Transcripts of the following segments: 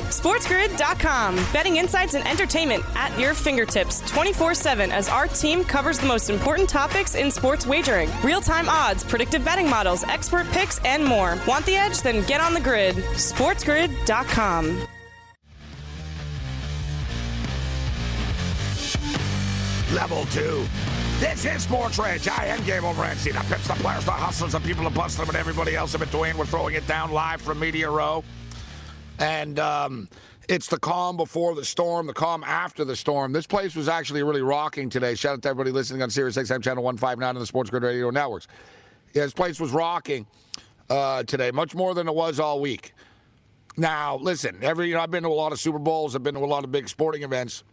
SportsGrid.com. Betting insights and entertainment at your fingertips 24 7 as our team covers the most important topics in sports wagering real time odds, predictive betting models, expert picks, and more. Want the edge? Then get on the grid. SportsGrid.com. Level two. This is Sports Rage. I am Gabe Morency. The pips, the players, the hustlers, the people, the busters, and everybody else in between. We're throwing it down live from Media Row. And um, it's the calm before the storm, the calm after the storm. This place was actually really rocking today. Shout out to everybody listening on Sirius XM Channel 159 on the Sports Grid Radio Networks. Yeah, this place was rocking uh, today, much more than it was all week. Now, listen, every you know, I've been to a lot of Super Bowls, I've been to a lot of big sporting events.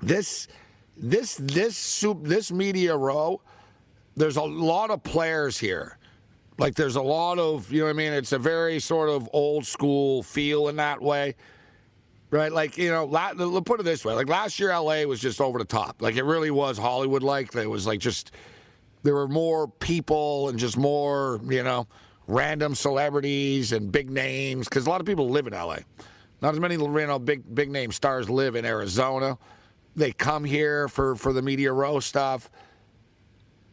This, this, this, this media row, there's a lot of players here like there's a lot of, you know what I mean? It's a very sort of old school feel in that way. Right? Like, you know, la- put it this way. Like last year, LA was just over the top. Like it really was Hollywood like. It was like just, there were more people and just more, you know, random celebrities and big names. Because a lot of people live in LA. Not as many, you know, big, big name stars live in Arizona. They come here for, for the media row stuff.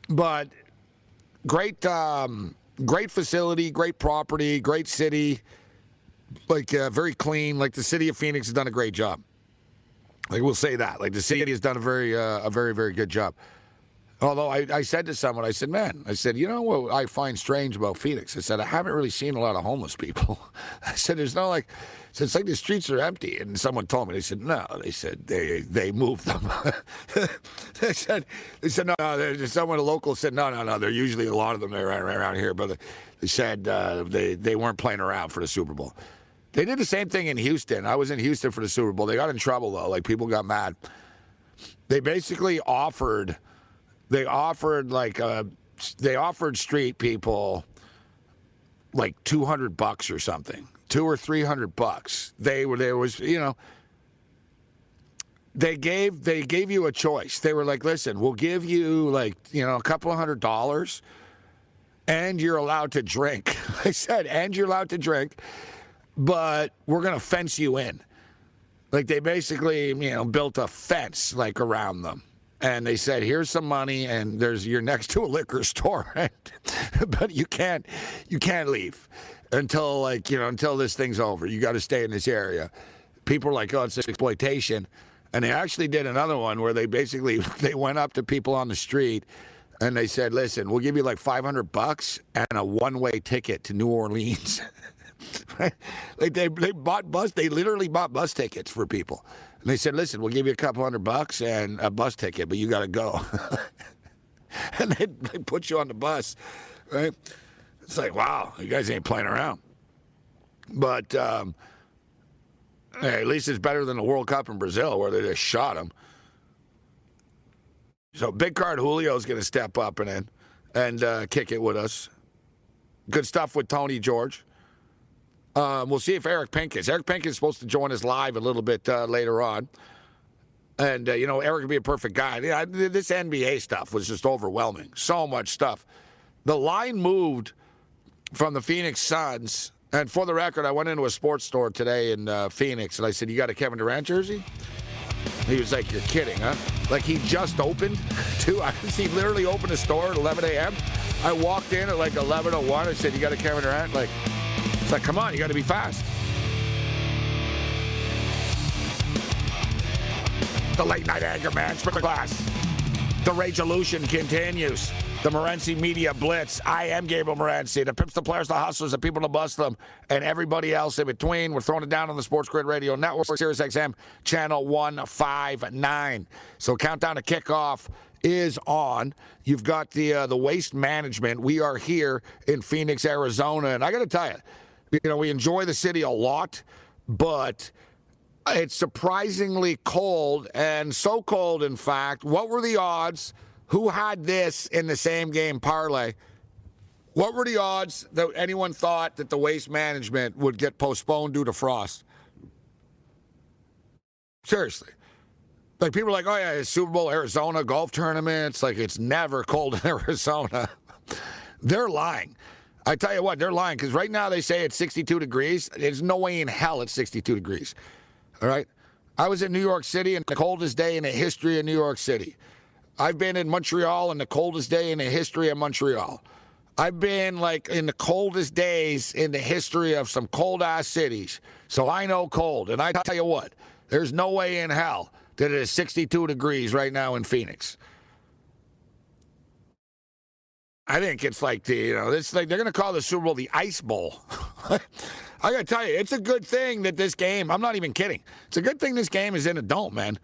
But great, um, great facility, great property, great city, like uh, very clean. Like the city of Phoenix has done a great job. Like we'll say that. Like the city has done a very, uh, a very, very good job. Although I, I said to someone, I said, man, I said, you know what I find strange about Phoenix? I said, I haven't really seen a lot of homeless people. I said, there's no like, so it's like the streets are empty. And someone told me, they said, no. They said, they they moved them. they said, they said, no, no. Someone local said, no, no, no. There are usually a lot of them around, around here. But they said uh, they, they weren't playing around for the Super Bowl. They did the same thing in Houston. I was in Houston for the Super Bowl. They got in trouble, though. Like, people got mad. They basically offered, they offered like, uh, they offered street people like 200 bucks or something two or three hundred bucks. They were there was you know they gave they gave you a choice. They were like, listen, we'll give you like you know a couple hundred dollars, and you're allowed to drink. I said, and you're allowed to drink, but we're gonna fence you in. Like they basically you know built a fence like around them. And they said, "Here's some money, and there's you're next to a liquor store, but you can't, you can't leave." until like you know until this thing's over. You got to stay in this area. People are like, oh, it's exploitation, and they actually did another one where they basically they went up to people on the street and they said, listen, we'll give you like 500 bucks and a one-way ticket to New Orleans. like they they bought bus, they literally bought bus tickets for people. And they said, listen, we'll give you a couple hundred bucks and a bus ticket, but you got to go. and they, they put you on the bus, right? It's like, wow, you guys ain't playing around. But um, hey, at least it's better than the World Cup in Brazil where they just shot him. So big card Julio's going to step up and in and uh, kick it with us. Good stuff with Tony George. Um, we'll see if Eric Pincus. Eric Pincus is supposed to join us live a little bit uh, later on. And, uh, you know, Eric would be a perfect guy. This NBA stuff was just overwhelming. So much stuff. The line moved from the Phoenix Suns. And for the record, I went into a sports store today in uh, Phoenix and I said, You got a Kevin Durant jersey? He was like, You're kidding, huh? Like he just opened, too. He literally opened a store at 11 a.m. I walked in at like 11.01. I said, You got a Kevin Durant? Like, it's like, come on, you got to be fast. The late night anger man, Sprinkler Glass. The Rage Illusion continues. The Morency Media Blitz. I am Gabriel Morency. The pimps, the players, the hustlers, the people to bust them, and everybody else in between. We're throwing it down on the Sports Grid Radio Network, Sirius XM, Channel 159. So countdown to kickoff is on. You've got the uh, the waste management. We are here in Phoenix, Arizona, and I got to tell you, you know, we enjoy the city a lot, but it's surprisingly cold, and so cold, in fact. What were the odds? Who had this in the same game parlay? What were the odds that anyone thought that the waste management would get postponed due to frost? Seriously. Like people are like, oh yeah, it's Super Bowl Arizona golf tournaments. Like it's never cold in Arizona. they're lying. I tell you what, they're lying because right now they say it's 62 degrees. There's no way in hell it's 62 degrees. All right. I was in New York City in the coldest day in the history of New York City. I've been in Montreal in the coldest day in the history of Montreal. I've been like in the coldest days in the history of some cold ass cities. So I know cold. And I tell you what, there's no way in hell that it is 62 degrees right now in Phoenix. I think it's like the, you know, it's like they're to call the Super Bowl the Ice Bowl. I got to tell you, it's a good thing that this game, I'm not even kidding. It's a good thing this game is in a dome, man,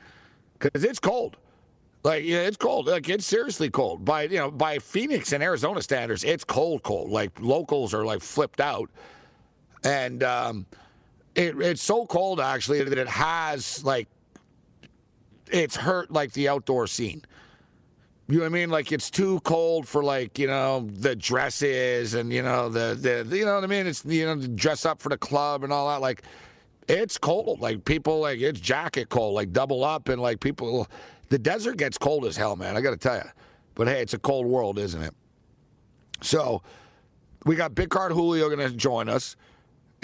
because it's cold. Like yeah, it's cold. Like it's seriously cold. By you know, by Phoenix and Arizona standards, it's cold, cold. Like locals are like flipped out, and um, it, it's so cold actually that it has like it's hurt like the outdoor scene. You know what I mean? Like it's too cold for like you know the dresses and you know the the you know what I mean? It's you know dress up for the club and all that. Like it's cold. Like people like it's jacket cold. Like double up and like people the desert gets cold as hell, man. I got to tell you. But hey, it's a cold world, isn't it? So we got Big Card Julio going to join us.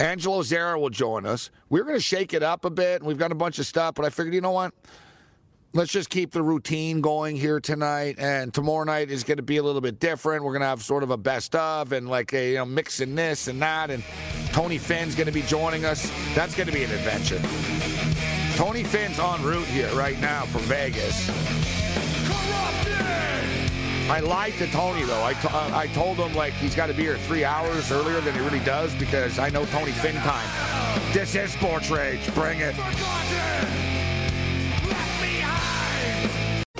Angelo Zara will join us. We are going to shake it up a bit. And we've got a bunch of stuff, but I figured, you know what? Let's just keep the routine going here tonight. And tomorrow night is going to be a little bit different. We're going to have sort of a best of and like a you know mixing this and that. And Tony Finn's going to be joining us. That's going to be an adventure. Tony Finn's en route here right now from Vegas. I lied to Tony though. I, t- uh, I told him like he's got to be here three hours earlier than he really does because I know Tony Finn time. This is Sports Rage. Bring it.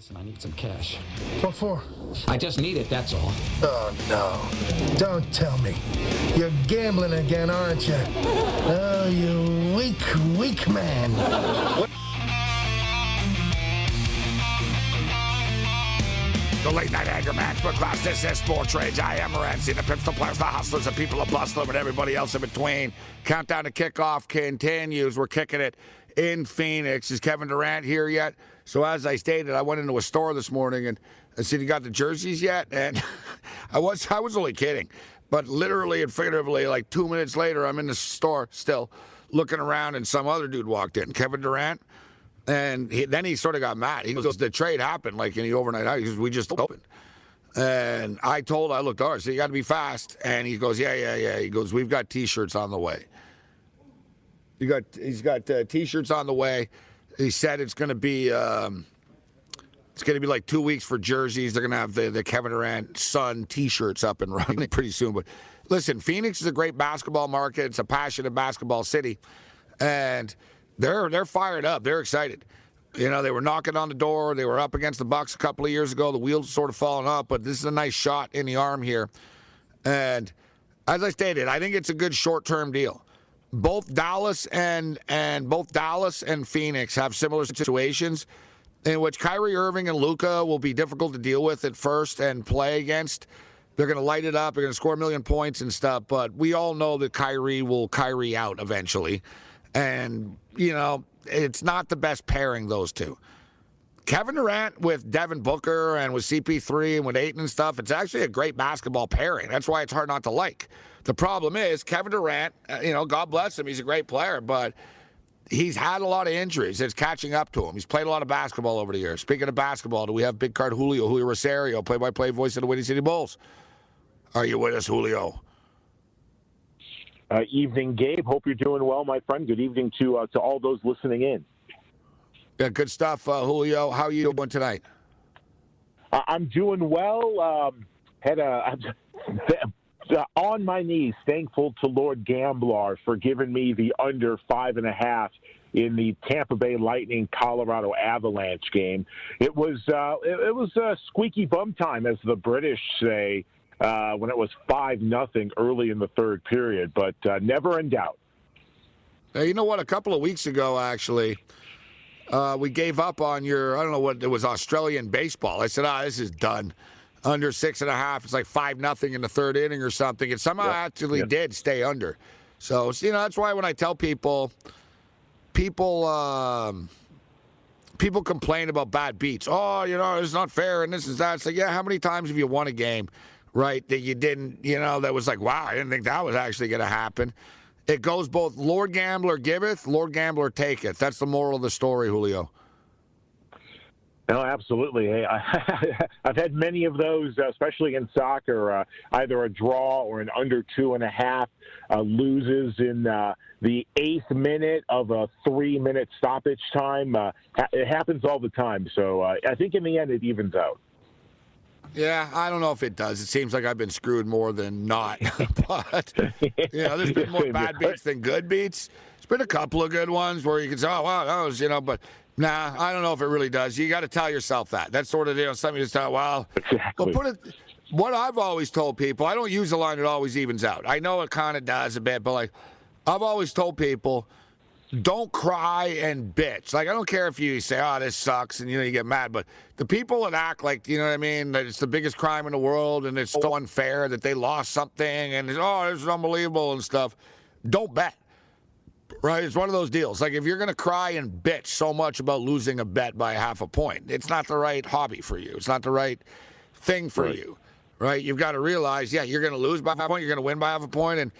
Listen, I need some cash. What for? I just need it, that's all. Oh, no. Don't tell me. You're gambling again, aren't you? Oh, you weak, weak man. the late night anger management class. This is Sports Rage. I am Morency, the pimps, the players, the hustlers, the people who bustle and everybody else in between. Countdown to kickoff continues. We're kicking it in Phoenix. Is Kevin Durant here yet? So as I stated, I went into a store this morning and I said, "You got the jerseys yet?" And I was I was only kidding, but literally and figuratively, like two minutes later, I'm in the store still looking around, and some other dude walked in, Kevin Durant. And he, then he sort of got mad. He goes, "The trade happened like in the overnight. He goes, we just opened." And I told, I looked, all right, so you got to be fast. And he goes, yeah, yeah, yeah. He goes, we've got T-shirts on the way. You got, he's got uh, T-shirts on the way. He said it's going to be, um, it's going to be like two weeks for jerseys. They're going to have the, the Kevin Durant Sun T-shirts up and running pretty soon. But listen, Phoenix is a great basketball market. It's a passionate basketball city, and they're they're fired up. They're excited. You know, they were knocking on the door. They were up against the Bucks a couple of years ago. The wheels sort of falling up, but this is a nice shot in the arm here. And as I stated, I think it's a good short-term deal. Both Dallas and and both Dallas and Phoenix have similar situations in which Kyrie Irving and Luka will be difficult to deal with at first and play against. They're going to light it up. They're going to score a million points and stuff. But we all know that Kyrie will Kyrie out eventually. And, you know, it's not the best pairing, those two. Kevin Durant with Devin Booker and with CP3 and with Ayton and stuff, it's actually a great basketball pairing. That's why it's hard not to like. The problem is Kevin Durant, uh, you know, God bless him, he's a great player, but he's had a lot of injuries. It's catching up to him. He's played a lot of basketball over the years. Speaking of basketball, do we have big card Julio, Julio Rosario, play-by-play voice of the Windy City Bulls? Are you with us, Julio? Uh, evening, Gabe. Hope you're doing well, my friend. Good evening to uh, to all those listening in. Yeah, good stuff, uh, Julio. How are you doing tonight? I'm doing well. Um, had a on my knees, thankful to Lord Gambler for giving me the under five and a half in the Tampa Bay Lightning Colorado Avalanche game. It was uh, it, it was a squeaky bum time, as the British say uh, when it was five nothing early in the third period, but uh, never in doubt. You know what? A couple of weeks ago, actually, uh, we gave up on your I don't know what it was Australian baseball. I said, ah, this is done. Under six and a half. It's like five nothing in the third inning or something. It somehow yep. actually yep. did stay under. So you know that's why when I tell people, people. Um, people complain about bad beats. Oh, you know, it's not fair and this is that. It's like, yeah, how many times have you won a game right? That you didn't, you know, that was like, wow, I didn't think that was actually going to happen. It goes both Lord Gambler giveth, Lord Gambler taketh. That's the moral of the story, Julio. No, absolutely. Hey, I, have had many of those, uh, especially in soccer. Uh, either a draw or an under two and a half uh, loses in uh, the eighth minute of a three-minute stoppage time. Uh, it happens all the time. So uh, I think in the end it evens out. Yeah, I don't know if it does. It seems like I've been screwed more than not. but you know, there's been more bad beats than good beats. There's been a couple of good ones where you can say, "Oh, wow, that was," you know, but nah, I don't know if it really does. You got to tell yourself that. That's sort of you know something you just tell. Well, exactly. but put it. What I've always told people, I don't use the line that always evens out." I know it kind of does a bit, but like I've always told people don't cry and bitch. Like I don't care if you say, "Oh, this sucks," and you know you get mad, but the people that act like you know what I mean that it's the biggest crime in the world and it's so unfair that they lost something and it's, oh, this is unbelievable and stuff. Don't bet. Right? It's one of those deals. Like if you're gonna cry and bitch so much about losing a bet by half a point, it's not the right hobby for you. It's not the right thing for right. you. Right? You've got to realize, yeah, you're gonna lose by half a point. You're gonna win by half a point, and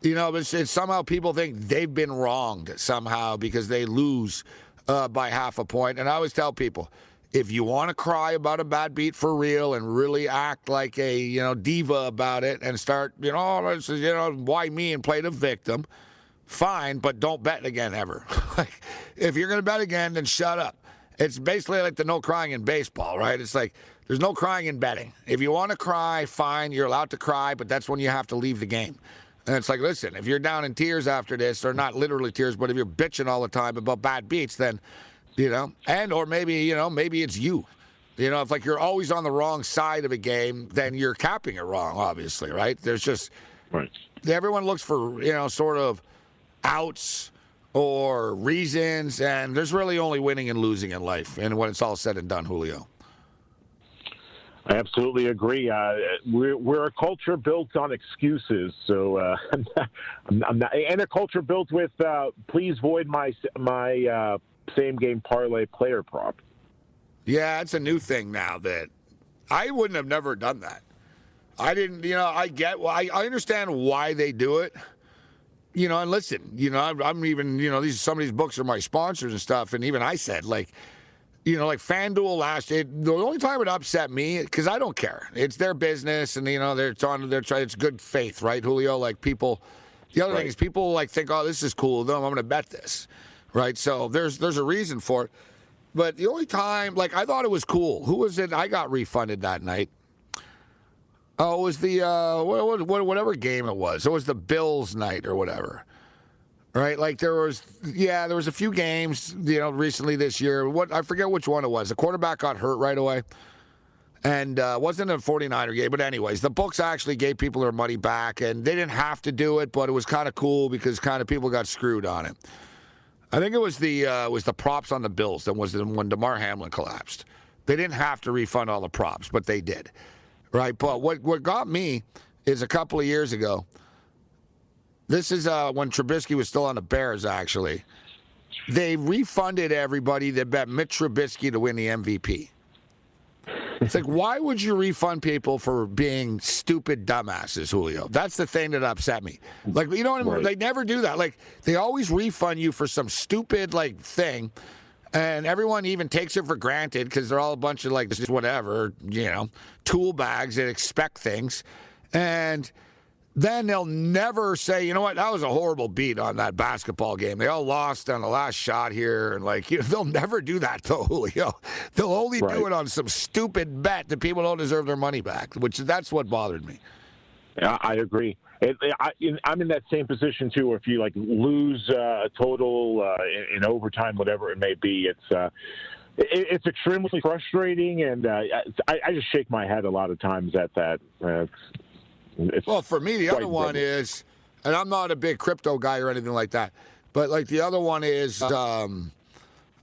you know, it's, it's somehow people think they've been wronged somehow because they lose uh, by half a point. And I always tell people, if you want to cry about a bad beat for real and really act like a you know diva about it and start you know oh, this is, you know why me and play the victim, fine, but don't bet again ever. like if you're going to bet again, then shut up. It's basically like the no crying in baseball, right? It's like there's no crying in betting. If you want to cry, fine, you're allowed to cry, but that's when you have to leave the game. And it's like, listen, if you're down in tears after this, or not literally tears, but if you're bitching all the time about bad beats, then, you know, and or maybe, you know, maybe it's you. You know, if like you're always on the wrong side of a game, then you're capping it wrong, obviously, right? There's just right. everyone looks for, you know, sort of outs or reasons, and there's really only winning and losing in life, and when it's all said and done, Julio. I absolutely agree. Uh, we're, we're a culture built on excuses, so uh, I'm, I'm not, and a culture built with uh, please void my my uh, same game parlay player prop. Yeah, it's a new thing now that I wouldn't have never done that. I didn't, you know, I get, well, I, I understand why they do it. You know, and listen, you know, I'm, I'm even, you know, these some of these books are my sponsors and stuff, and even I said like you know, like FanDuel last, it, the only time it upset me, because I don't care. It's their business, and, you know, they're it's on their, it's good faith, right, Julio? Like, people, the other right. thing is people, like, think, oh, this is cool. Then I'm going to bet this, right? So there's there's a reason for it. But the only time, like, I thought it was cool. Who was it? I got refunded that night. Oh, it was the, uh, whatever game it was. It was the Bills night or whatever right? Like there was, yeah, there was a few games, you know, recently this year. What I forget which one it was. The quarterback got hurt right away, and uh, wasn't a 49er game. But anyways, the books actually gave people their money back, and they didn't have to do it, but it was kind of cool because kind of people got screwed on it. I think it was the uh, was the props on the Bills that was when Damar Hamlin collapsed. They didn't have to refund all the props, but they did, right? But what what got me is a couple of years ago. This is uh, when Trubisky was still on the Bears, actually. They refunded everybody that bet Mitch Trubisky to win the MVP. It's like, why would you refund people for being stupid dumbasses, Julio? That's the thing that upset me. Like, you know what I mean? Right. They never do that. Like, they always refund you for some stupid, like, thing. And everyone even takes it for granted because they're all a bunch of, like, just whatever, you know, tool bags that expect things. And then they'll never say, you know what, that was a horrible beat on that basketball game. They all lost on the last shot here, and like you know, they'll never do that though, Julio. They'll only right. do it on some stupid bet that people don't deserve their money back, which that's what bothered me. Yeah, I agree. It, I, am in that same position too. If you like lose uh, a total uh, in, in, overtime, whatever it may be, it's. Uh, it's extremely frustrating, and uh, I, I, just shake my head a lot of times at that. Uh, it's well, for me, the other one is, and I'm not a big crypto guy or anything like that, but like the other one is, um,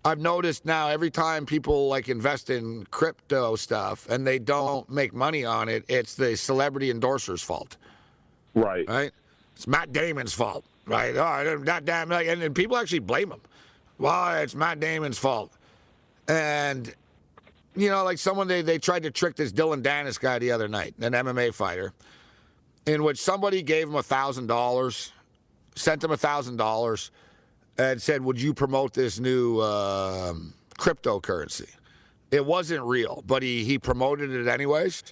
I've noticed now every time people like invest in crypto stuff and they don't make money on it, it's the celebrity endorser's fault. Right. Right. It's Matt Damon's fault. Right. Oh, that damn. Like, and, and people actually blame him. Well, it's Matt Damon's fault. And you know, like someone they, they tried to trick this Dillon Danis guy the other night, an MMA fighter in which somebody gave him a thousand dollars, sent him a thousand dollars, and said, "Would you promote this new uh, cryptocurrency?" It wasn't real, but he he promoted it anyways.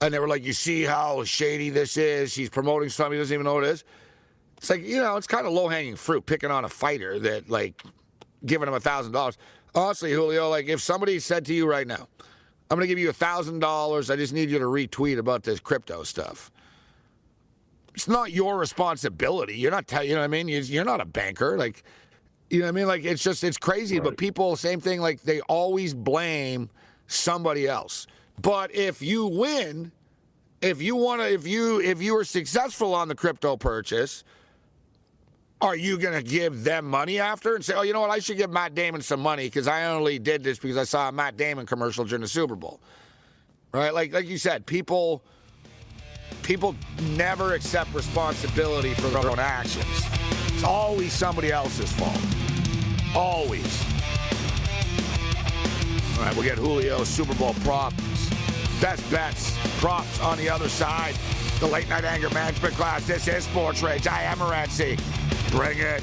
And they were like, "You see how shady this is? He's promoting something he doesn't even know what it is." It's like you know, it's kind of low hanging fruit picking on a fighter that like giving him a thousand dollars. Honestly, Julio, like if somebody said to you right now, "I'm going to give you a thousand dollars. I just need you to retweet about this crypto stuff." It's not your responsibility. You're not, telling. you know what I mean? You're not a banker. Like, you know what I mean? Like, it's just, it's crazy. Right. But people, same thing, like, they always blame somebody else. But if you win, if you want to, if you, if you are successful on the crypto purchase, are you going to give them money after and say, oh, you know what? I should give Matt Damon some money because I only did this because I saw a Matt Damon commercial during the Super Bowl. Right? Like, like you said, people people never accept responsibility for their own actions. It's always somebody else's fault. Always. All right, we'll get Julio Super Bowl props, best bets, props on the other side. The late night anger management class. This is Sports Rage. I am Morency. Bring it.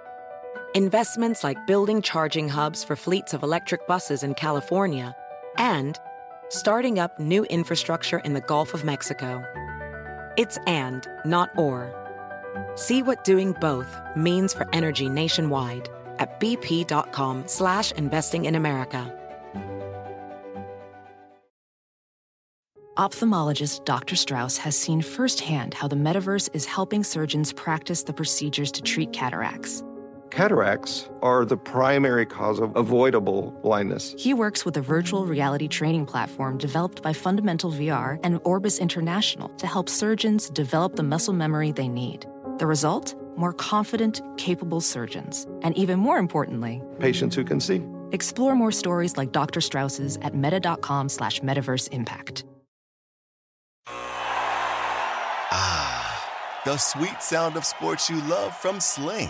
Investments like building charging hubs for fleets of electric buses in California and starting up new infrastructure in the Gulf of Mexico. It's and, not or. See what doing both means for energy nationwide at bp.com slash investing in America. Ophthalmologist Dr. Strauss has seen firsthand how the metaverse is helping surgeons practice the procedures to treat cataracts. Cataracts are the primary cause of avoidable blindness. He works with a virtual reality training platform developed by Fundamental VR and Orbis International to help surgeons develop the muscle memory they need. The result? More confident, capable surgeons. And even more importantly, patients who can see. Explore more stories like Dr. Strauss's at meta.com slash metaverse impact. Ah, the sweet sound of sports you love from Sling.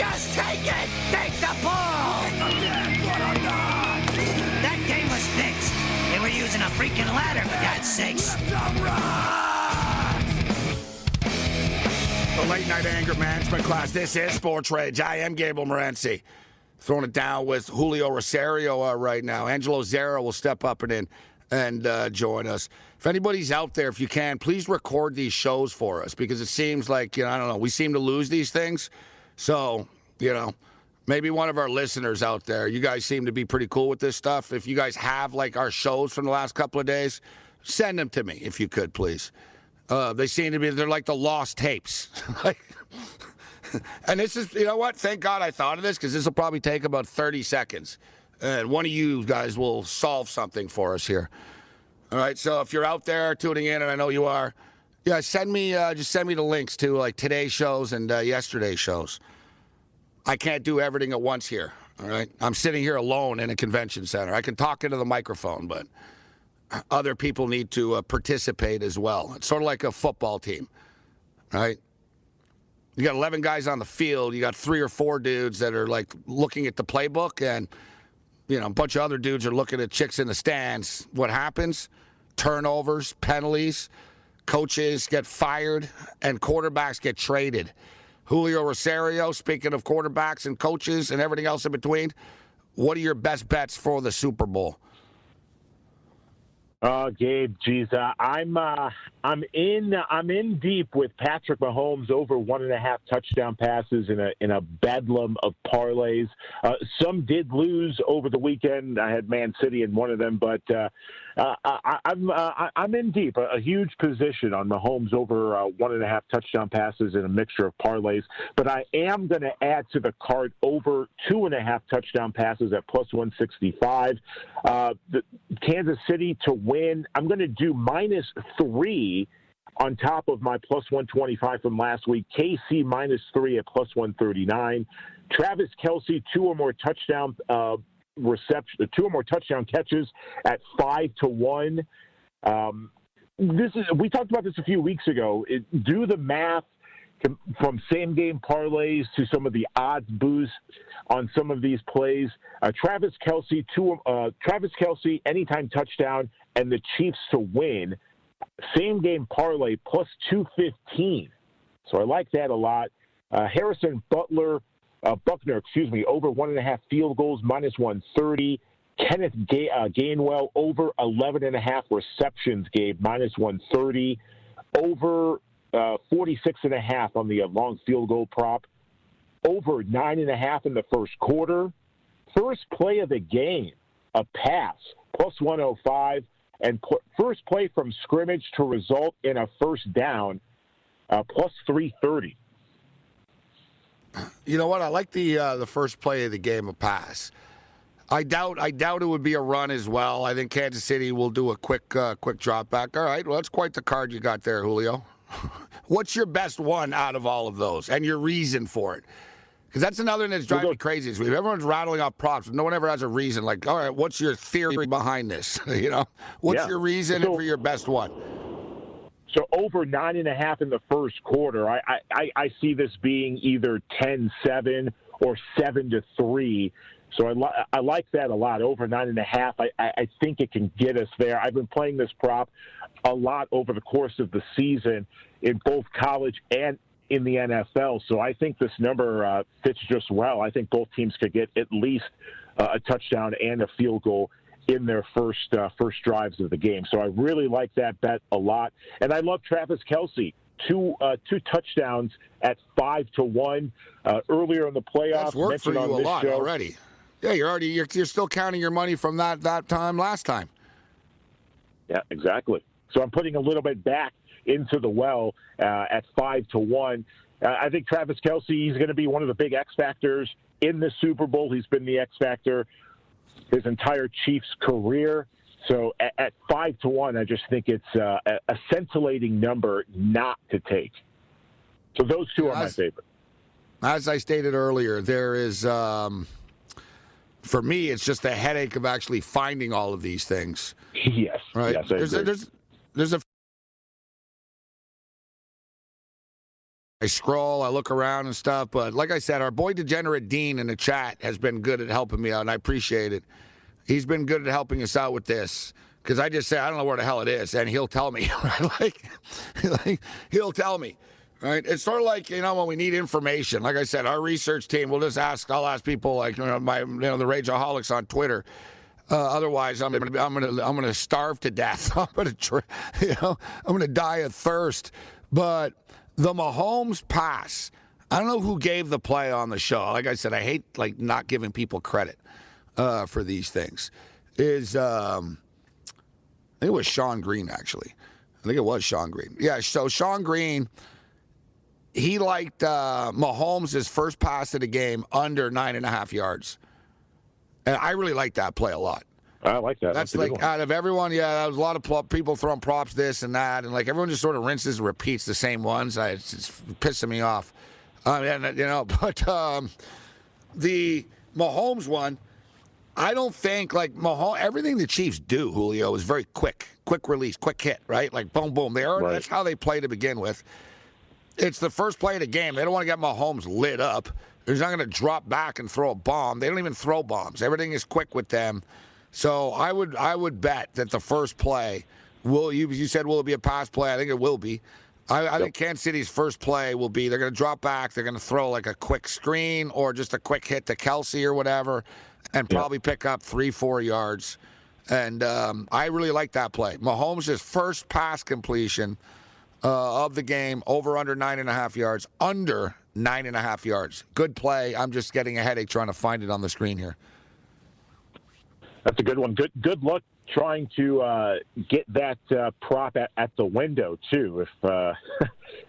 Just take it! Take the ball! That game was fixed. They were using a freaking ladder, for God's sakes. The late night anger management class. This is Sports Rage. I am Gable Morency. Throwing it down with Julio Rosario uh, right now. Angelo Zara will step up and in and uh, join us. If anybody's out there, if you can, please record these shows for us because it seems like, you know, I don't know, we seem to lose these things. So, you know, maybe one of our listeners out there, you guys seem to be pretty cool with this stuff. If you guys have like our shows from the last couple of days, send them to me if you could, please. Uh, they seem to be, they're like the lost tapes. and this is, you know what? Thank God I thought of this because this will probably take about 30 seconds. And one of you guys will solve something for us here. All right. So if you're out there tuning in, and I know you are, yeah, send me uh, just send me the links to like today's shows and uh, yesterday's shows. I can't do everything at once here. All right. I'm sitting here alone in a convention center. I can talk into the microphone, but other people need to uh, participate as well. It's sort of like a football team, right? You got 11 guys on the field. You got three or four dudes that are like looking at the playbook, and you know a bunch of other dudes are looking at chicks in the stands. What happens? Turnovers, penalties, coaches get fired, and quarterbacks get traded. Julio Rosario, speaking of quarterbacks and coaches and everything else in between, what are your best bets for the Super Bowl? Uh, Gabe, geez, uh, I'm uh, I'm in I'm in deep with Patrick Mahomes over one and a half touchdown passes in a in a bedlam of parlays. Uh, some did lose over the weekend. I had Man City in one of them, but uh, uh, I, I'm I'm in deep a, a, huge position on Mahomes over one and a half touchdown passes in a mixture of parlays. But I am going to add to the card over two and a half touchdown passes at plus one sixty five. The Kansas City to win. I'm going to do minus three on top of my plus 125 from last week. KC minus three at plus 139. Travis Kelce, two or more touchdown uh, reception, two or more touchdown catches at five to one. Um, this is we talked about this a few weeks ago. It, do the math from same game parlays to some of the odds boosts on some of these plays. Uh, Travis Kelce, two, uh, Travis Kelce, anytime touchdown, and the Chiefs to win. Same game parlay plus 215. So I like that a lot. Uh, Harrison Butler, uh, Buckner, excuse me, over one and a half field goals, minus 130. Kenneth uh, Gainwell over 11 and a half receptions, Gabe, minus 130. Over uh, 46 and a half on the uh, long field goal prop. Over nine and a half in the first quarter. First play of the game, a pass, plus 105 and put first play from scrimmage to result in a first down, uh, plus 330. You know what? I like the uh, the first play of the game a pass. I doubt I doubt it would be a run as well. I think Kansas City will do a quick uh, quick drop back. All right, well that's quite the card you got there, Julio. What's your best one out of all of those, and your reason for it? Because that's another thing that's driving me crazy. Is everyone's rattling off props, but no one ever has a reason. Like, all right, what's your theory behind this? you know, what's yeah. your reason so, for your best one? So over nine and a half in the first quarter, I I, I see this being either 10-7 or seven to three. So I, li- I like that a lot. Over nine and a half, I, I, think it can get us there. I've been playing this prop a lot over the course of the season in both college and in the NFL. So I think this number uh, fits just well. I think both teams could get at least uh, a touchdown and a field goal in their first uh, first drives of the game. So I really like that bet a lot, and I love Travis Kelce. Two uh, two touchdowns at five to one uh, earlier in the playoffs. That's worked for you a lot show. already. Yeah, you're already you're, you're still counting your money from that that time last time. Yeah, exactly. So I'm putting a little bit back into the well uh, at five to one. Uh, I think Travis Kelce he's going to be one of the big X factors in the Super Bowl. He's been the X factor his entire Chiefs career. So at, at five to one, I just think it's uh, a, a scintillating number not to take. So those two are my favorite. As I stated earlier, there is, um, for me, it's just the headache of actually finding all of these things. Yes. Right. Yes, there's, a, there's there's a. I scroll, I look around and stuff, but like I said, our boy Degenerate Dean in the chat has been good at helping me out, and I appreciate it. He's been good at helping us out with this because I just say I don't know where the hell it is, and he'll tell me. Right? like, like he'll tell me. Right? It's sort of like you know when we need information. Like I said, our research team will just ask. I'll ask people like you know, my you know the Rageaholics on Twitter. Uh, otherwise, I'm gonna I'm gonna I'm gonna starve to death. I'm gonna you know I'm gonna die of thirst. But the Mahomes pass. I don't know who gave the play on the show. Like I said, I hate like not giving people credit uh, for these things. Is um, I think it was Sean Green actually. I think it was Sean Green. Yeah. So Sean Green, he liked uh, Mahomes' first pass of the game under nine and a half yards, and I really like that play a lot. I like that. That's, That's, like out of everyone, yeah. There's a lot of pl- people throwing props, this and that, and like everyone just sort of rinses and repeats the same ones. I, it's, it's pissing me off. Uh, and you know, but um, the Mahomes one, I don't think like Mahomes. Everything the Chiefs do, Julio, is very quick, quick release, quick hit, right? Like boom, boom. They are. Right. That's how they play to begin with. It's the first play of the game. They don't want to get Mahomes lit up. He's not going to drop back and throw a bomb. They don't even throw bombs. Everything is quick with them. So I would I would bet that the first play will you you said will it be a pass play? I think it will be. I, I think Kansas City's first play will be they're going to drop back. They're going to throw like a quick screen or just a quick hit to Kelce or whatever, and probably pick up three four yards. And um, I really like that play. Mahomes' first pass completion uh, of the game over under nine and a half yards, under nine and a half yards. Good play. I'm just getting a headache trying to find it on the screen here. That's a good one. Good good luck trying to uh, get that uh, prop at, at the window too. If uh,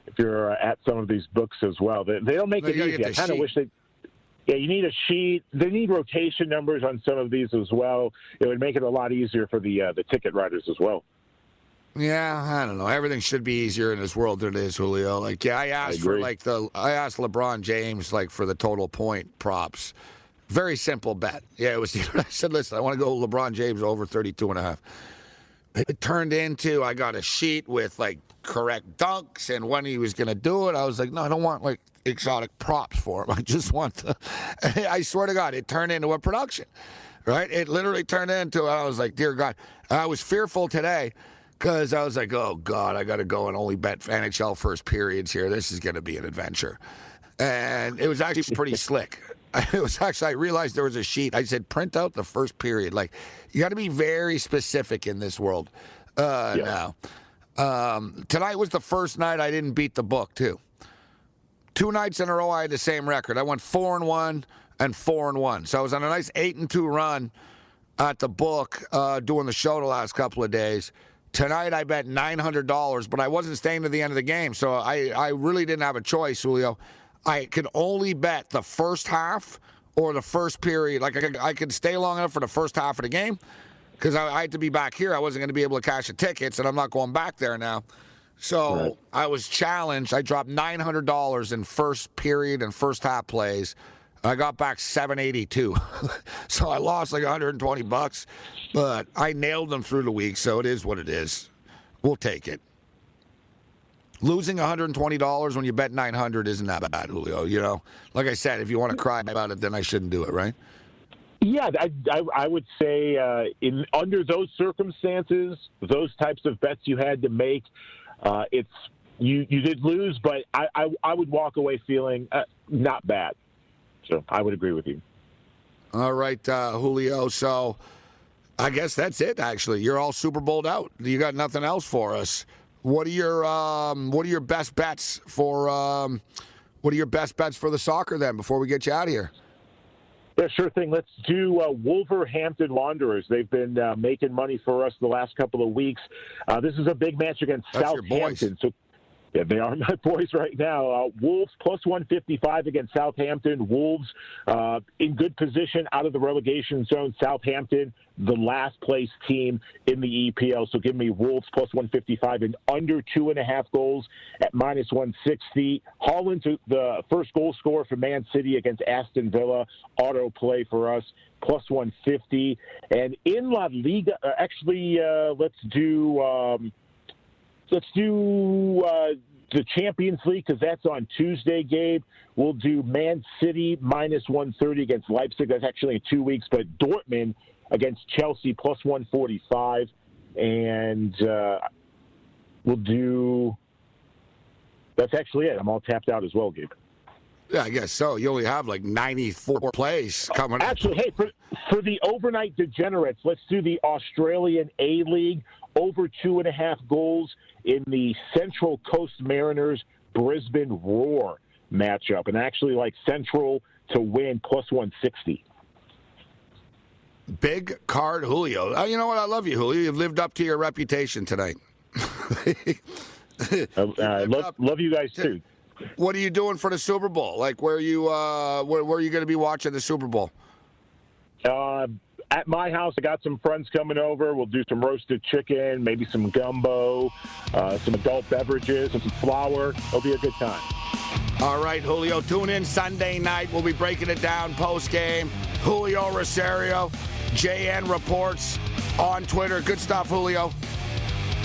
if you're at some of these books as well, they, they don't make it easy. I kind of wish they. Yeah, you need a sheet. They need rotation numbers on some of these as well. It would make it a lot easier for the uh, the ticket writers as well. Yeah, I don't know. Everything should be easier in this world than it is, Julio. Like, yeah, I asked for like the I asked LeBron James like for the total point props. Very simple bet. Yeah, it was. I said, listen, I want to go LeBron James over 32 and a half. It turned into I got a sheet with like correct dunks and when he was going to do it. I was like, no, I don't want like exotic props for him. I just want the. I swear to God, it turned into a production, right? It literally turned into. I was like, dear God, I was fearful today because I was like, oh God, I got to go and only bet NHL first periods here. This is going to be an adventure, and it was actually pretty slick. It was actually I realized there was a sheet. I said print out the first period. Like you got to be very specific in this world uh, Yeah. now. Um, tonight was the first night I didn't beat the book too. Two nights in a row I had the same record. I went four and one and four and one. So I was on a nice eight and two run at the book uh, doing the show the last couple of days. Tonight I bet nine hundred dollars, but I wasn't staying to the end of the game, so I, I really didn't have a choice, Julio. I could only bet the first half or the first period. Like I could, I could stay long enough for the first half of the game because I, I had to be back here. I wasn't going to be able to cash the tickets, and I'm not going back there now. So I was challenged. I dropped nine hundred dollars in first period and first half plays. I got back 782. so I lost like 120 bucks, but I nailed them through the week, so it is what it is. We'll take it. Losing $120 when you bet 900 isn't that bad, Julio, you know. Like I said, if you want to cry about it, then I shouldn't do it, right? Yeah, I, I, I would say uh, in under those circumstances, those types of bets you had to make, uh, it's you you did lose, but I, I, I would walk away feeling uh, not bad. So I would agree with you. All right, uh, Julio. So I guess that's it. Actually, you're all Super Bowled out. You got nothing else for us. What are your um, What are your best bets for? Um, what are your best bets for the soccer then? Before we get you out of here. Yeah, sure thing. Let's do uh, Wolverhampton Wanderers. They've been uh, making money for us the last couple of weeks. Uh, this is a big match against That's Southampton. So yeah, they are my boys right now. Uh, Wolves plus 155 against Southampton. Wolves uh, in good position out of the relegation zone. Southampton, the last place team in the EPL. So give me Wolves plus 155 and under two and a half goals at minus 160. Haaland, the first goal scorer for Man City against Aston Villa. Auto play for us plus 150. And in La Liga, uh, actually, uh, let's do. Um, let's do uh, the Champions League because that's on Tuesday, Gabe. We'll do Man City minus 130 against Leipzig. That's actually in two weeks, but Dortmund against Chelsea plus 145. And uh, we'll do. That's actually it. I'm all tapped out as well, Gabe. Yeah, I guess so. You only have like 94 plays coming. Actually, hey, for, for the overnight degenerates, let's do the Australian A League over two and a half goals in the Central Coast Mariners Brisbane Roar matchup, and actually like Central to win plus 160. Big card Julio. Oh, you know what? I love you, Julio. You've lived up to your reputation tonight. uh, uh, love, love you guys too. What are you doing for the Super Bowl? Like, where are you? Uh, where, where are you going to be watching the Super Bowl? Uh, at my house, I got some friends coming over. We'll do some roasted chicken, maybe some gumbo, uh, some adult beverages, and some flour. It'll be a good time. All right, Julio, tune in Sunday night. We'll be breaking it down post game. Julio Rosario, JN Reports on Twitter. Good stuff, Julio.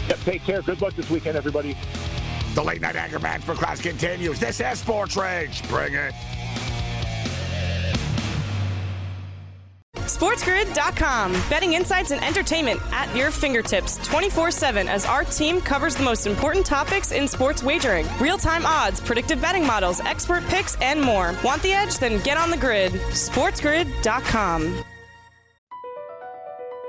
Yep, take care. Good luck this weekend, everybody. The late night anger management class continues. This is Sports Rage. Bring it. SportsGrid.com. Betting insights and entertainment at your fingertips 24 7 as our team covers the most important topics in sports wagering real time odds, predictive betting models, expert picks, and more. Want the edge? Then get on the grid. SportsGrid.com.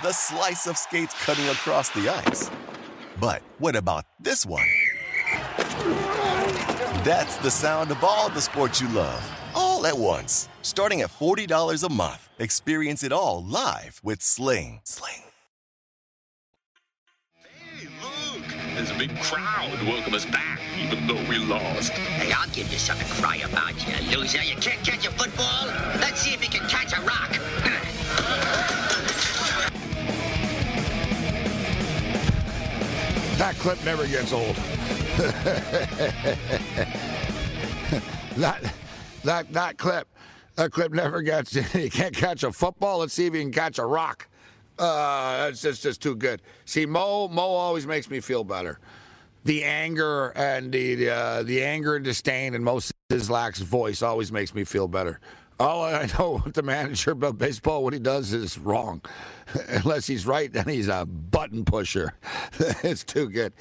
The slice of skates cutting across the ice. But what about this one? That's the sound of all the sports you love, all at once. Starting at $40 a month, experience it all live with Sling. Sling. Hey, look, there's a big crowd to welcome us back, even though we lost. Hey, I'll give you something to cry about, you loser. You can't catch a football? Let's see if you can catch a rock. That clip never gets old. that, that, that clip, that clip never gets. You can't catch a football. Let's see if you can catch a rock. Uh, that's just, just too good. See, Moe, Moe always makes me feel better. The anger and the uh, the anger and disdain in Moe Szyslak's voice always makes me feel better. All I know the manager about baseball, what he does is wrong. Unless he's right, then he's a button pusher. it's too good.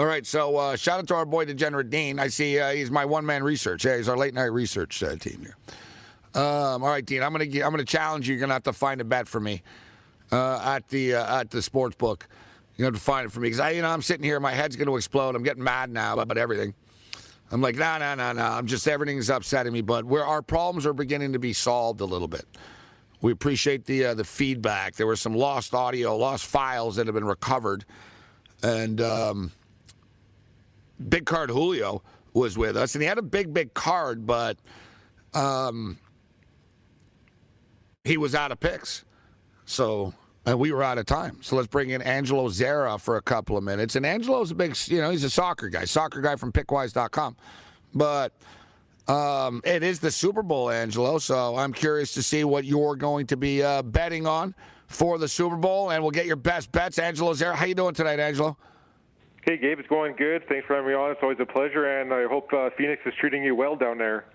All right, so uh, shout out to our boy Degenerate Dean. I see uh, he's my one man research. Yeah, he's our late night research uh, team here. Um, all right, Dean. I'm gonna I'm gonna challenge you. You're gonna have to find a bet for me uh, at the uh, at the sports book. You have to find it for me because I, you know, I'm sitting here. My head's gonna explode. I'm getting mad now about everything. I'm like, no, no, no, no. I'm just everything's upsetting me. But where our problems are beginning to be solved a little bit. We appreciate the uh, the feedback. There was some lost audio, lost files that have been recovered, and um, Big Card Julio was with us, and he had a big, big card, but um, he was out of picks, so and we were out of time. So let's bring in Angelo Zara for a couple of minutes. And Angelo's a big, you know, he's a soccer guy, soccer guy from Pickwise.com, but. Um, it is the Super Bowl, Angelo. So I'm curious to see what you're going to be uh, betting on for the Super Bowl, and we'll get your best bets. Angelo Zara, how you doing tonight, Angelo? Hey, Gabe, it's going good. Thanks for having me on. It's always a pleasure, and I hope uh, Phoenix is treating you well down there.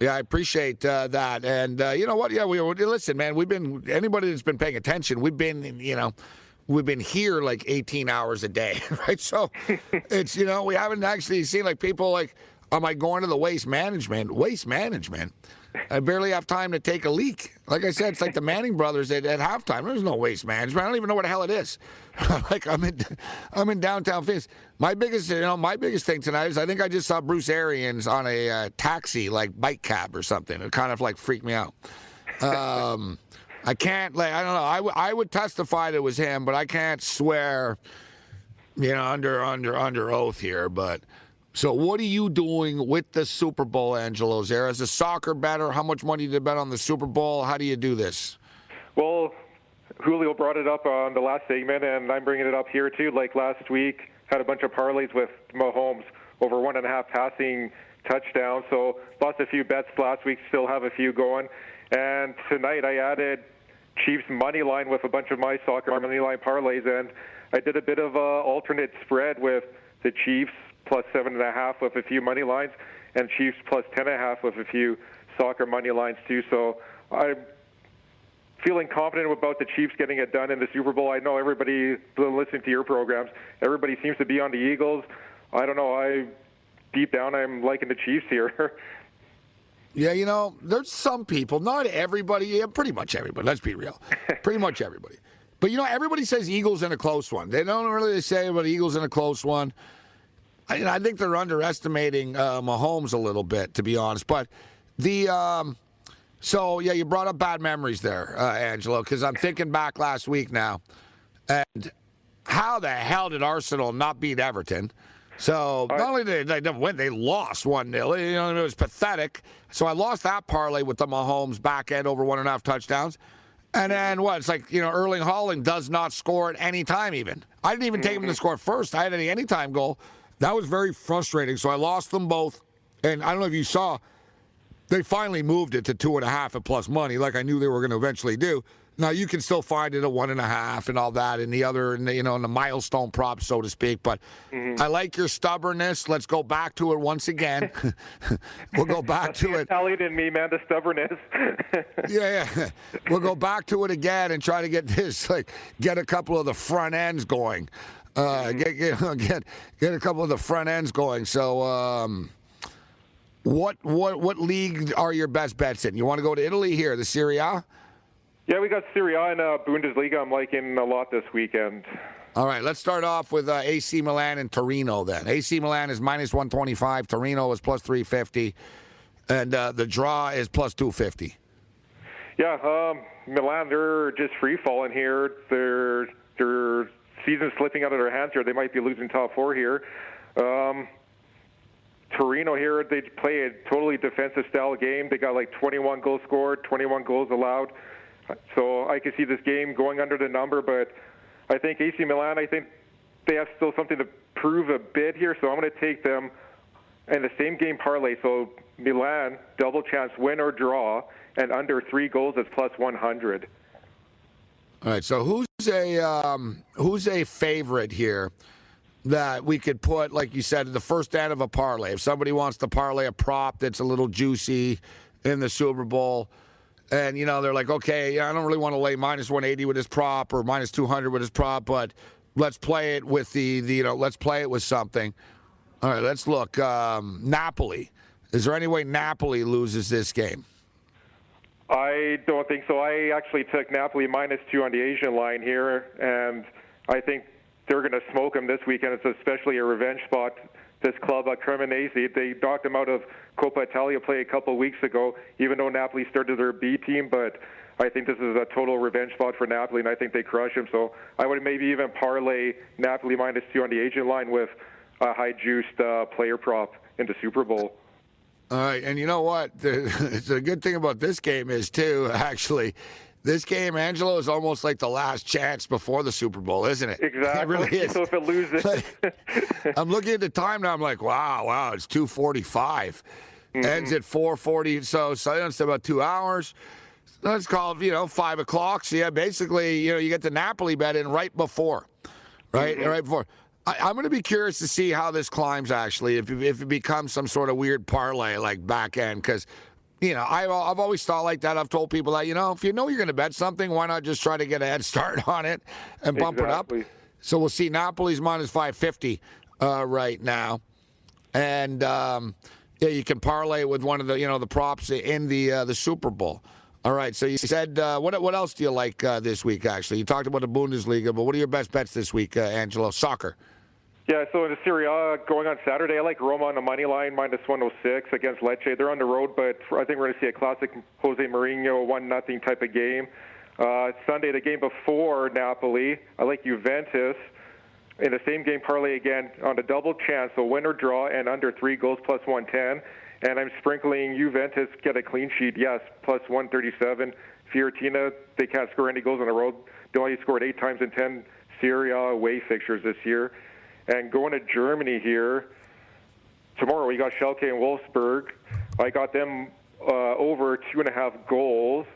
Yeah, I appreciate uh, that. And uh, you know what? Yeah, we listen, man. We've been anybody that's been paying attention. We've been, you know, we've been here like 18 hours a day, right? So it's you know we haven't actually seen like people like, am I going to the waste management? Waste management. I barely have time to take a leak. Like I said, it's like the Manning brothers at, at halftime. There's no waste management. I don't even know what the hell it is. like I'm in, I'm in downtown Phoenix. My biggest, you know, my biggest thing tonight is I think I just saw Bruce Arians on a uh, taxi, like bike cab or something. It kind of like freaked me out. Um, I can't, like, I don't know. I, w- I would testify that it was him, but I can't swear, you know, under under under oath here. But so, what are you doing with the Super Bowl, Angelo? There as a soccer better, how much money you bet on the Super Bowl? How do you do this? Well, Julio brought it up on the last segment, and I'm bringing it up here too. Like last week, had a bunch of parlays with Mahomes over one and a half passing touchdowns. So lost a few bets last week. Still have a few going. And tonight I added Chiefs money line with a bunch of my soccer money line parlays, and I did a bit of a alternate spread with the Chiefs plus seven and a half with a few money lines, and Chiefs plus ten and a half with a few soccer money lines too. So I'm feeling confident about the Chiefs getting it done in the Super Bowl. I know everybody listening to your programs, everybody seems to be on the Eagles. I don't know. I deep down, I'm liking the Chiefs here. Yeah, you know, there's some people, not everybody, yeah, pretty much everybody. Let's be real, pretty much everybody. But you know, everybody says Eagles in a close one. They don't really say about Eagles in a close one. I, I think they're underestimating uh, Mahomes a little bit, to be honest. But the um, so yeah, you brought up bad memories there, uh, Angelo, because I'm thinking back last week now, and how the hell did Arsenal not beat Everton? So not only did they didn't win, they lost one 0 You know, it was pathetic. So I lost that parlay with the Mahomes back end over one and a half touchdowns. And then what? It's like, you know, Erling Haaland does not score at any time even. I didn't even take him to score first. I had any anytime goal. That was very frustrating. So I lost them both. And I don't know if you saw, they finally moved it to two and a half at plus money, like I knew they were going to eventually do. Now you can still find it at one and a half and all that, and the other, and the, you know, in the milestone prop, so to speak. But mm-hmm. I like your stubbornness. Let's go back to it once again. we'll go back to it. Italian in me, man, the stubbornness. yeah, yeah. We'll go back to it again and try to get this, like, get a couple of the front ends going. Uh, get, get get get a couple of the front ends going. So, um, what what what league are your best bets in? You want to go to Italy here, the Serie A? yeah, we got Serie A and uh, Bundesliga. I'm liking a lot this weekend. All right, let's start off with uh, AC Milan and Torino. Then AC Milan is minus one twenty five. Torino is plus three fifty, and uh, the draw is plus two fifty. Yeah, um, Milan, they're just free falling here. Their their season's slipping out of their hands here. They might be losing top four here. Um, Torino here, they play a totally defensive style game. They got like 21 goals scored, 21 goals allowed. So I can see this game going under the number, but I think AC Milan, I think they have still something to prove a bit here. So I'm going to take them in the same game parlay. So Milan, double chance win or draw, and under three goals is plus 100. All right, so who's a um, who's a favorite here that we could put, like you said, the first end of a parlay? If somebody wants to parlay a prop that's a little juicy in the Super Bowl, and you know they're like, okay, I don't really want to lay minus 180 with his prop or minus 200 with his prop, but let's play it with the, the you know let's play it with something. All right, let's look. Um, Napoli. Is there any way Napoli loses this game? I don't think so. I actually took Napoli minus two on the Asian line here, and I think they're going to smoke them this weekend. It's especially a revenge spot. This club, uh, Cremonese, they knocked them out of Coppa Italia play a couple weeks ago, even though Napoli started their B team. But I think this is a total revenge spot for Napoli, and I think they crush them. So I would maybe even parlay Napoli minus two on the Asian line with a high juiced uh, player prop into Super Bowl. All right, and you know what? The, the good thing about this game is too. Actually, this game, Angelo, is almost like the last chance before the Super Bowl, isn't it? Exactly. It really is. So if it loses, I'm looking at the time now. I'm like, wow, wow, it's 2:45. Mm-hmm. Ends at 4:40. So, so it's about two hours. Let's call it, you know, five o'clock. So yeah, basically, you know, you get the Napoli bet in right before, right, Mm-hmm. right before. I, I'm going to be curious to see how this climbs actually, if if it becomes some sort of weird parlay like back end, because you know, I've, I've always thought like that. I've told people that, you know, if you know you're going to bet something, why not just try to get a head start on it and bump Exactly. it up? So we'll see. Napoli's minus 550 uh, right now. And um, yeah, you can parlay with one of the, you know, the props in the uh, the Super Bowl. All right. So you said, uh, what what else do you like uh, this week, actually? You talked about the Bundesliga, but what are your best bets this week, uh, Angelo? Soccer. Yeah, so in the Serie A going on Saturday, I like Roma on the money line minus 106 against Lecce. They're on the road, but I think we're going to see a classic Jose Mourinho one nothing type of game. Uh, Sunday, the game before Napoli, I like Juventus in the same game parlay again on the double chance, so win or draw and under three goals plus 110. And I'm sprinkling Juventus get a clean sheet, yes, plus 137. Fiorentina, they can't score any goals on the road. They only scored eight times in 10 Serie A away fixtures this year. And going to Germany here, tomorrow we got Schalke and Wolfsburg. I got them uh, over two and a half goals.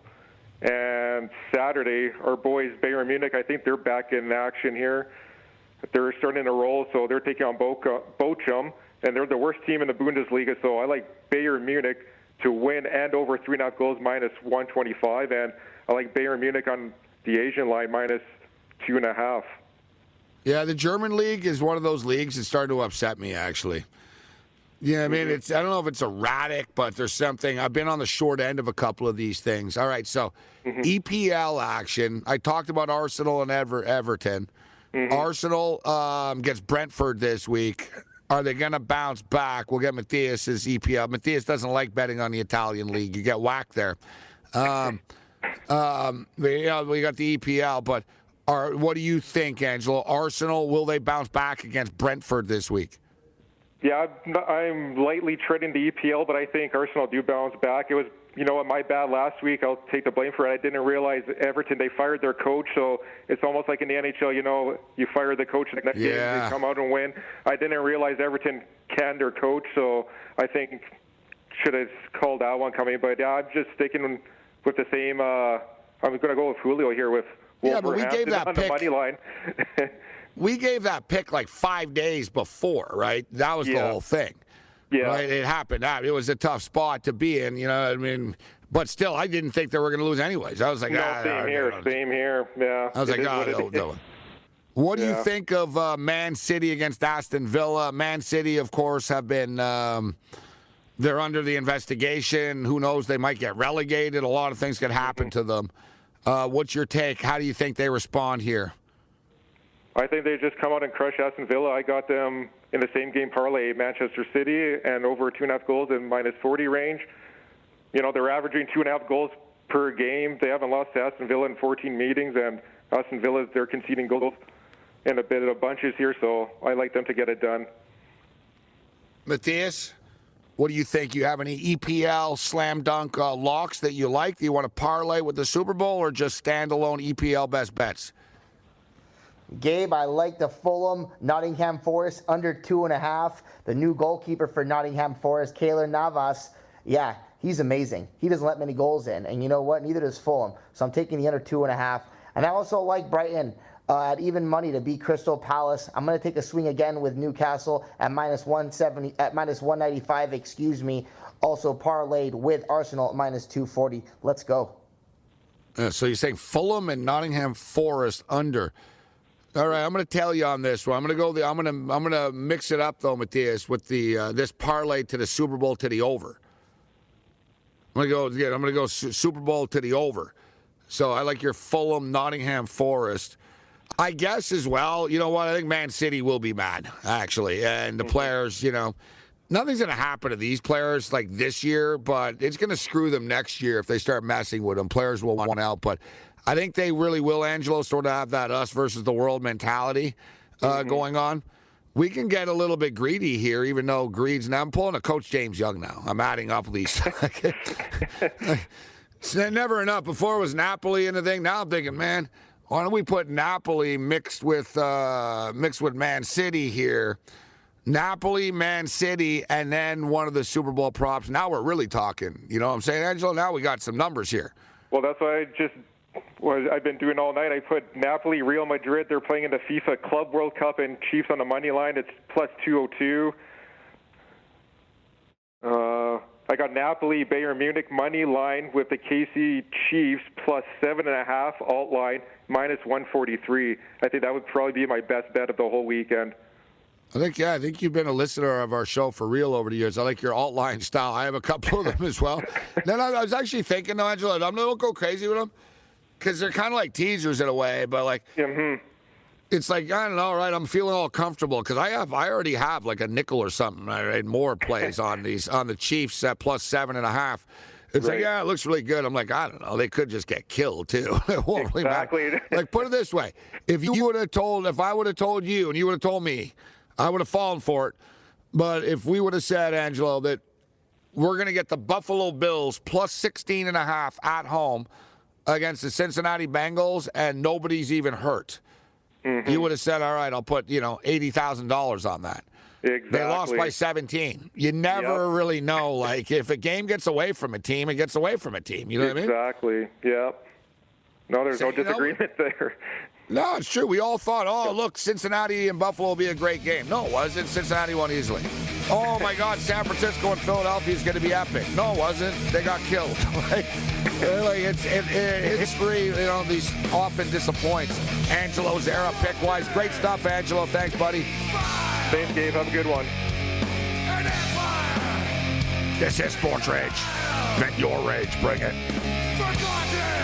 And Saturday, our boys Bayern Munich, I think they're back in action here. They're starting to roll, so they're taking on Bochum, and they're the worst team in the Bundesliga. So I like Bayern Munich to win and over three and a half goals minus 125, and I like Bayern Munich on the Asian line minus two and a half. Yeah, the German league is one of those leagues that's starting to upset me, actually. Yeah, I mean, it's I don't know if it's erratic, but there's something. I've been on the short end of a couple of these things. All right, so EPL action. I talked about Arsenal and Ever- Everton. Arsenal um, gets Brentford this week. Are they going to bounce back? We'll get Matthias's EPL. Matthias doesn't like betting on the Italian league. You get whacked there. Um, um, yeah, we got the EPL, but are, what do you think, Angelo? Arsenal will they bounce back against Brentford this week? Yeah, I'm, lightly treading the EPL, but I think Arsenal do bounce back. It was, you know my bad last week. I'll take the blame for it. I didn't realize Everton they fired their coach, so it's almost like in the NHL. You know, you fire the coach, and the next game Yeah. they come out and win. I didn't realize Everton canned their coach, so I think should have called that one coming. But yeah, I'm just sticking with the same. Uh, I'm going to go with Julio here with Yeah, but we gave that on pick- the money line. We gave that pick like five days before, right? That was the whole thing. Yeah. Right? It happened. It was a tough spot to be in, you know what I mean? But still, I didn't think they were going to lose anyways. I was like, no, ah, same ah, here, same here. Yeah. I was It like, oh, what no, no. What do you think of uh, Man City against Aston Villa? Man City, of course, have been um, they're under the investigation. Who knows? They might get relegated. A lot of things could happen Mm-hmm. to them. Uh, what's your take? How do you think they respond here? I think they just come out and crush Aston Villa. I got them in the same game parlay, Manchester City, and over two and a half goals in minus 40 range. You know, they're averaging two and a half goals per game. They haven't lost to Aston Villa in 14 meetings, and Aston Villa, they're conceding goals in a bit of a bunches here, so I like them to get it done. Matthias, what do you think? You have any EPL slam dunk uh, locks that you like? Do you want to parlay with the Super Bowl or just standalone EPL best bets? Gabe, I like the Fulham Nottingham Forest under two and a half. The new goalkeeper for Nottingham Forest, Keylor Navas. Yeah, he's amazing. He doesn't let many goals in, and you know what? Neither does Fulham. So I'm taking the under two and a half. And I also like Brighton uh, at even money to beat Crystal Palace. I'm going to take a swing again with Newcastle at minus 170 at minus 195. Excuse me. Also parlayed with Arsenal at minus 240. Let's go. Uh, so you're saying Fulham and Nottingham Forest under. All right, I'm going to tell you on this one. I'm going to go. The, I'm going to. I'm going to mix it up though, Matthias, with the uh, this parlay to the Super Bowl to the over. I'm gonna go. Yeah, I'm gonna go Su- Super Bowl to the over. So I like your Fulham, Nottingham Forest. I guess as well. You know what? I think Man City will be mad actually, and the players. You know, nothing's gonna happen to these players like this year, but it's gonna screw them next year if they start messing with them. Players will want out, but I think they really will. Angelo sort of have that us versus the world mentality uh, going on. We can get a little bit greedy here, even though greed's now. I'm pulling a Coach James Young now. I'm adding up these. it's never enough. Before it was Napoli and the thing. Now I'm thinking, man, why don't we put Napoli mixed with uh, mixed with Man City here? Napoli, Man City, and then one of the Super Bowl props. Now we're really talking. You know what I'm saying, Angelo? Now we got some numbers here. Well, that's why I just what I've been doing all night. I put Napoli, Real Madrid. They're playing in the FIFA Club World Cup and Chiefs on the money line. It's plus 202. Uh, I got Napoli, Bayern Munich money line with the KC Chiefs plus seven and a half alt line minus 143. I think that would probably be my best bet of the whole weekend. I think yeah, I think you've been a listener of our show for real over the years. I like your alt line style. I have a couple of them as well. then I, I was actually thinking, though, Angelo, I'm not go crazy with them because they're kind of like teasers in a way, but like mm-hmm. It's like I don't know, right? I'm feeling all comfortable because I have I already have like a nickel or something. Right? More plays on these on the Chiefs at plus seven and a half. It's like, yeah, it looks really good. I'm like, I don't know. They could just get killed too. it won't really matter. Exactly. Like, put it this way: if you would have told, if I would have told you, and you would have told me, I would have fallen for it. But if we would have said, Angelo, that we're going to get the Buffalo Bills plus 16 and a half at home against the Cincinnati Bengals, and nobody's even hurt. Mm-hmm. You would have said, "All right, I'll put you know eighty thousand dollars on that." Exactly. They lost by 17. You never really know. Like if a game gets away from a team, it gets away from a team. You know what I mean? Exactly. Yep. No, there's So, no you know, disagreement there. No, it's true. We all thought, oh, look, Cincinnati and Buffalo will be a great game. No, it wasn't. Cincinnati won easily. Oh my God, San Francisco and Philadelphia is going to be epic. No, it wasn't. They got killed. like, like it's it, it, history. You know, these often disappoints. Angelo Zara pick wise, great stuff, Angelo. Thanks, buddy. Thanks, Gabe. Have a good one. This is Sports Rage. Vent your rage. Bring it.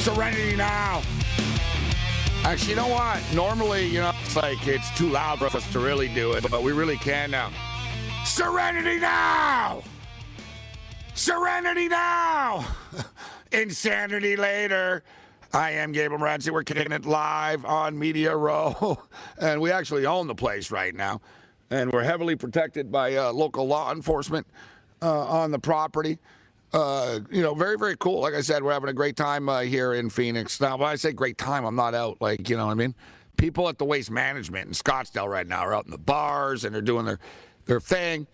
Serenity now. Actually, you know what? Normally, you know, it's like it's too loud for us to really do it, but we really can now. Serenity now! Serenity now! Insanity later. I am Gabriel Morency. We're kicking it live on Media Row, and we actually own the place right now, and we're heavily protected by uh, local law enforcement uh, on the property. Uh, you know, very, very cool. Like I said, we're having a great time uh, here in Phoenix. Now, when I say great time, I'm not out, like, you know what I mean? People at the Waste Management in Scottsdale right now are out in the bars and they're doing their, their thing.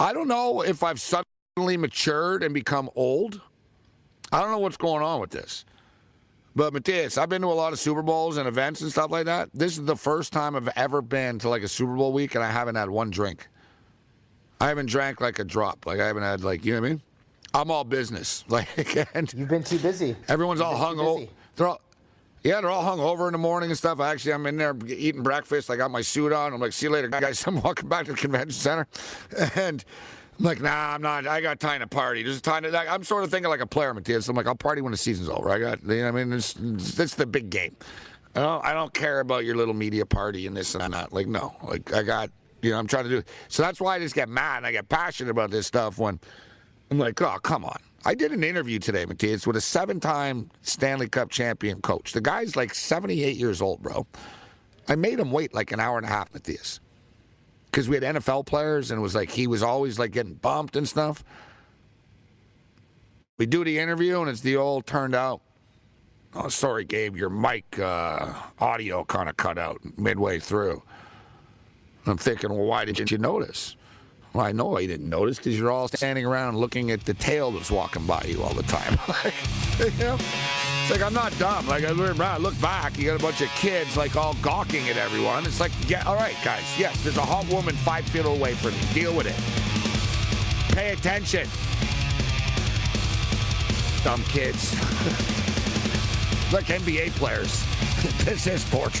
I don't know if I've suddenly matured and become old. I don't know what's going on with this. But Matthias, I've been to a lot of Super Bowls and events and stuff like that. This is the first time I've ever been to like a Super Bowl week and I haven't had one drink. I haven't drank like a drop. Like I haven't had like you know what I mean. I'm all business. Like and you've been too busy. Everyone's You've all hung over. They're all. Yeah, they're all hung over in the morning and stuff. Actually, I'm in there eating breakfast. I got my suit on. I'm like, see you later, guys. I'm walking back to the convention center. And I'm like, nah, I'm not. I got time to party. There's time to. I'm sort of thinking like a player, Matthias. I'm like, I'll party when the season's over. I got, you know, I mean, it's, it's the big game. I don't, I don't care about your little media party and this and that. Like, no. Like, I got, you know, I'm trying to do. So that's why I just get mad and I get passionate about this stuff when I'm like, oh, come on. I did an interview today, Matthias, with a seven time Stanley Cup champion coach. The guy's like 78 years old, bro. I made him wait like an hour and a half, Matthias. Because we had NFL players and it was like he was always like getting bumped and stuff. We do the interview and it's the old turned out. Oh, sorry, Gabe, your mic uh, audio kind of cut out midway through. I'm thinking, well, why didn't you notice? Well, I know I didn't notice because you're all standing around looking at the tail that's walking by you all the time. you know? It's like I'm not dumb. Like I look back, you got a bunch of kids like all gawking at everyone. It's like, yeah, all right, guys. Yes, there's a hot woman five feet away from you. Deal with it. Pay attention. Dumb kids. like NBA players. this is Sports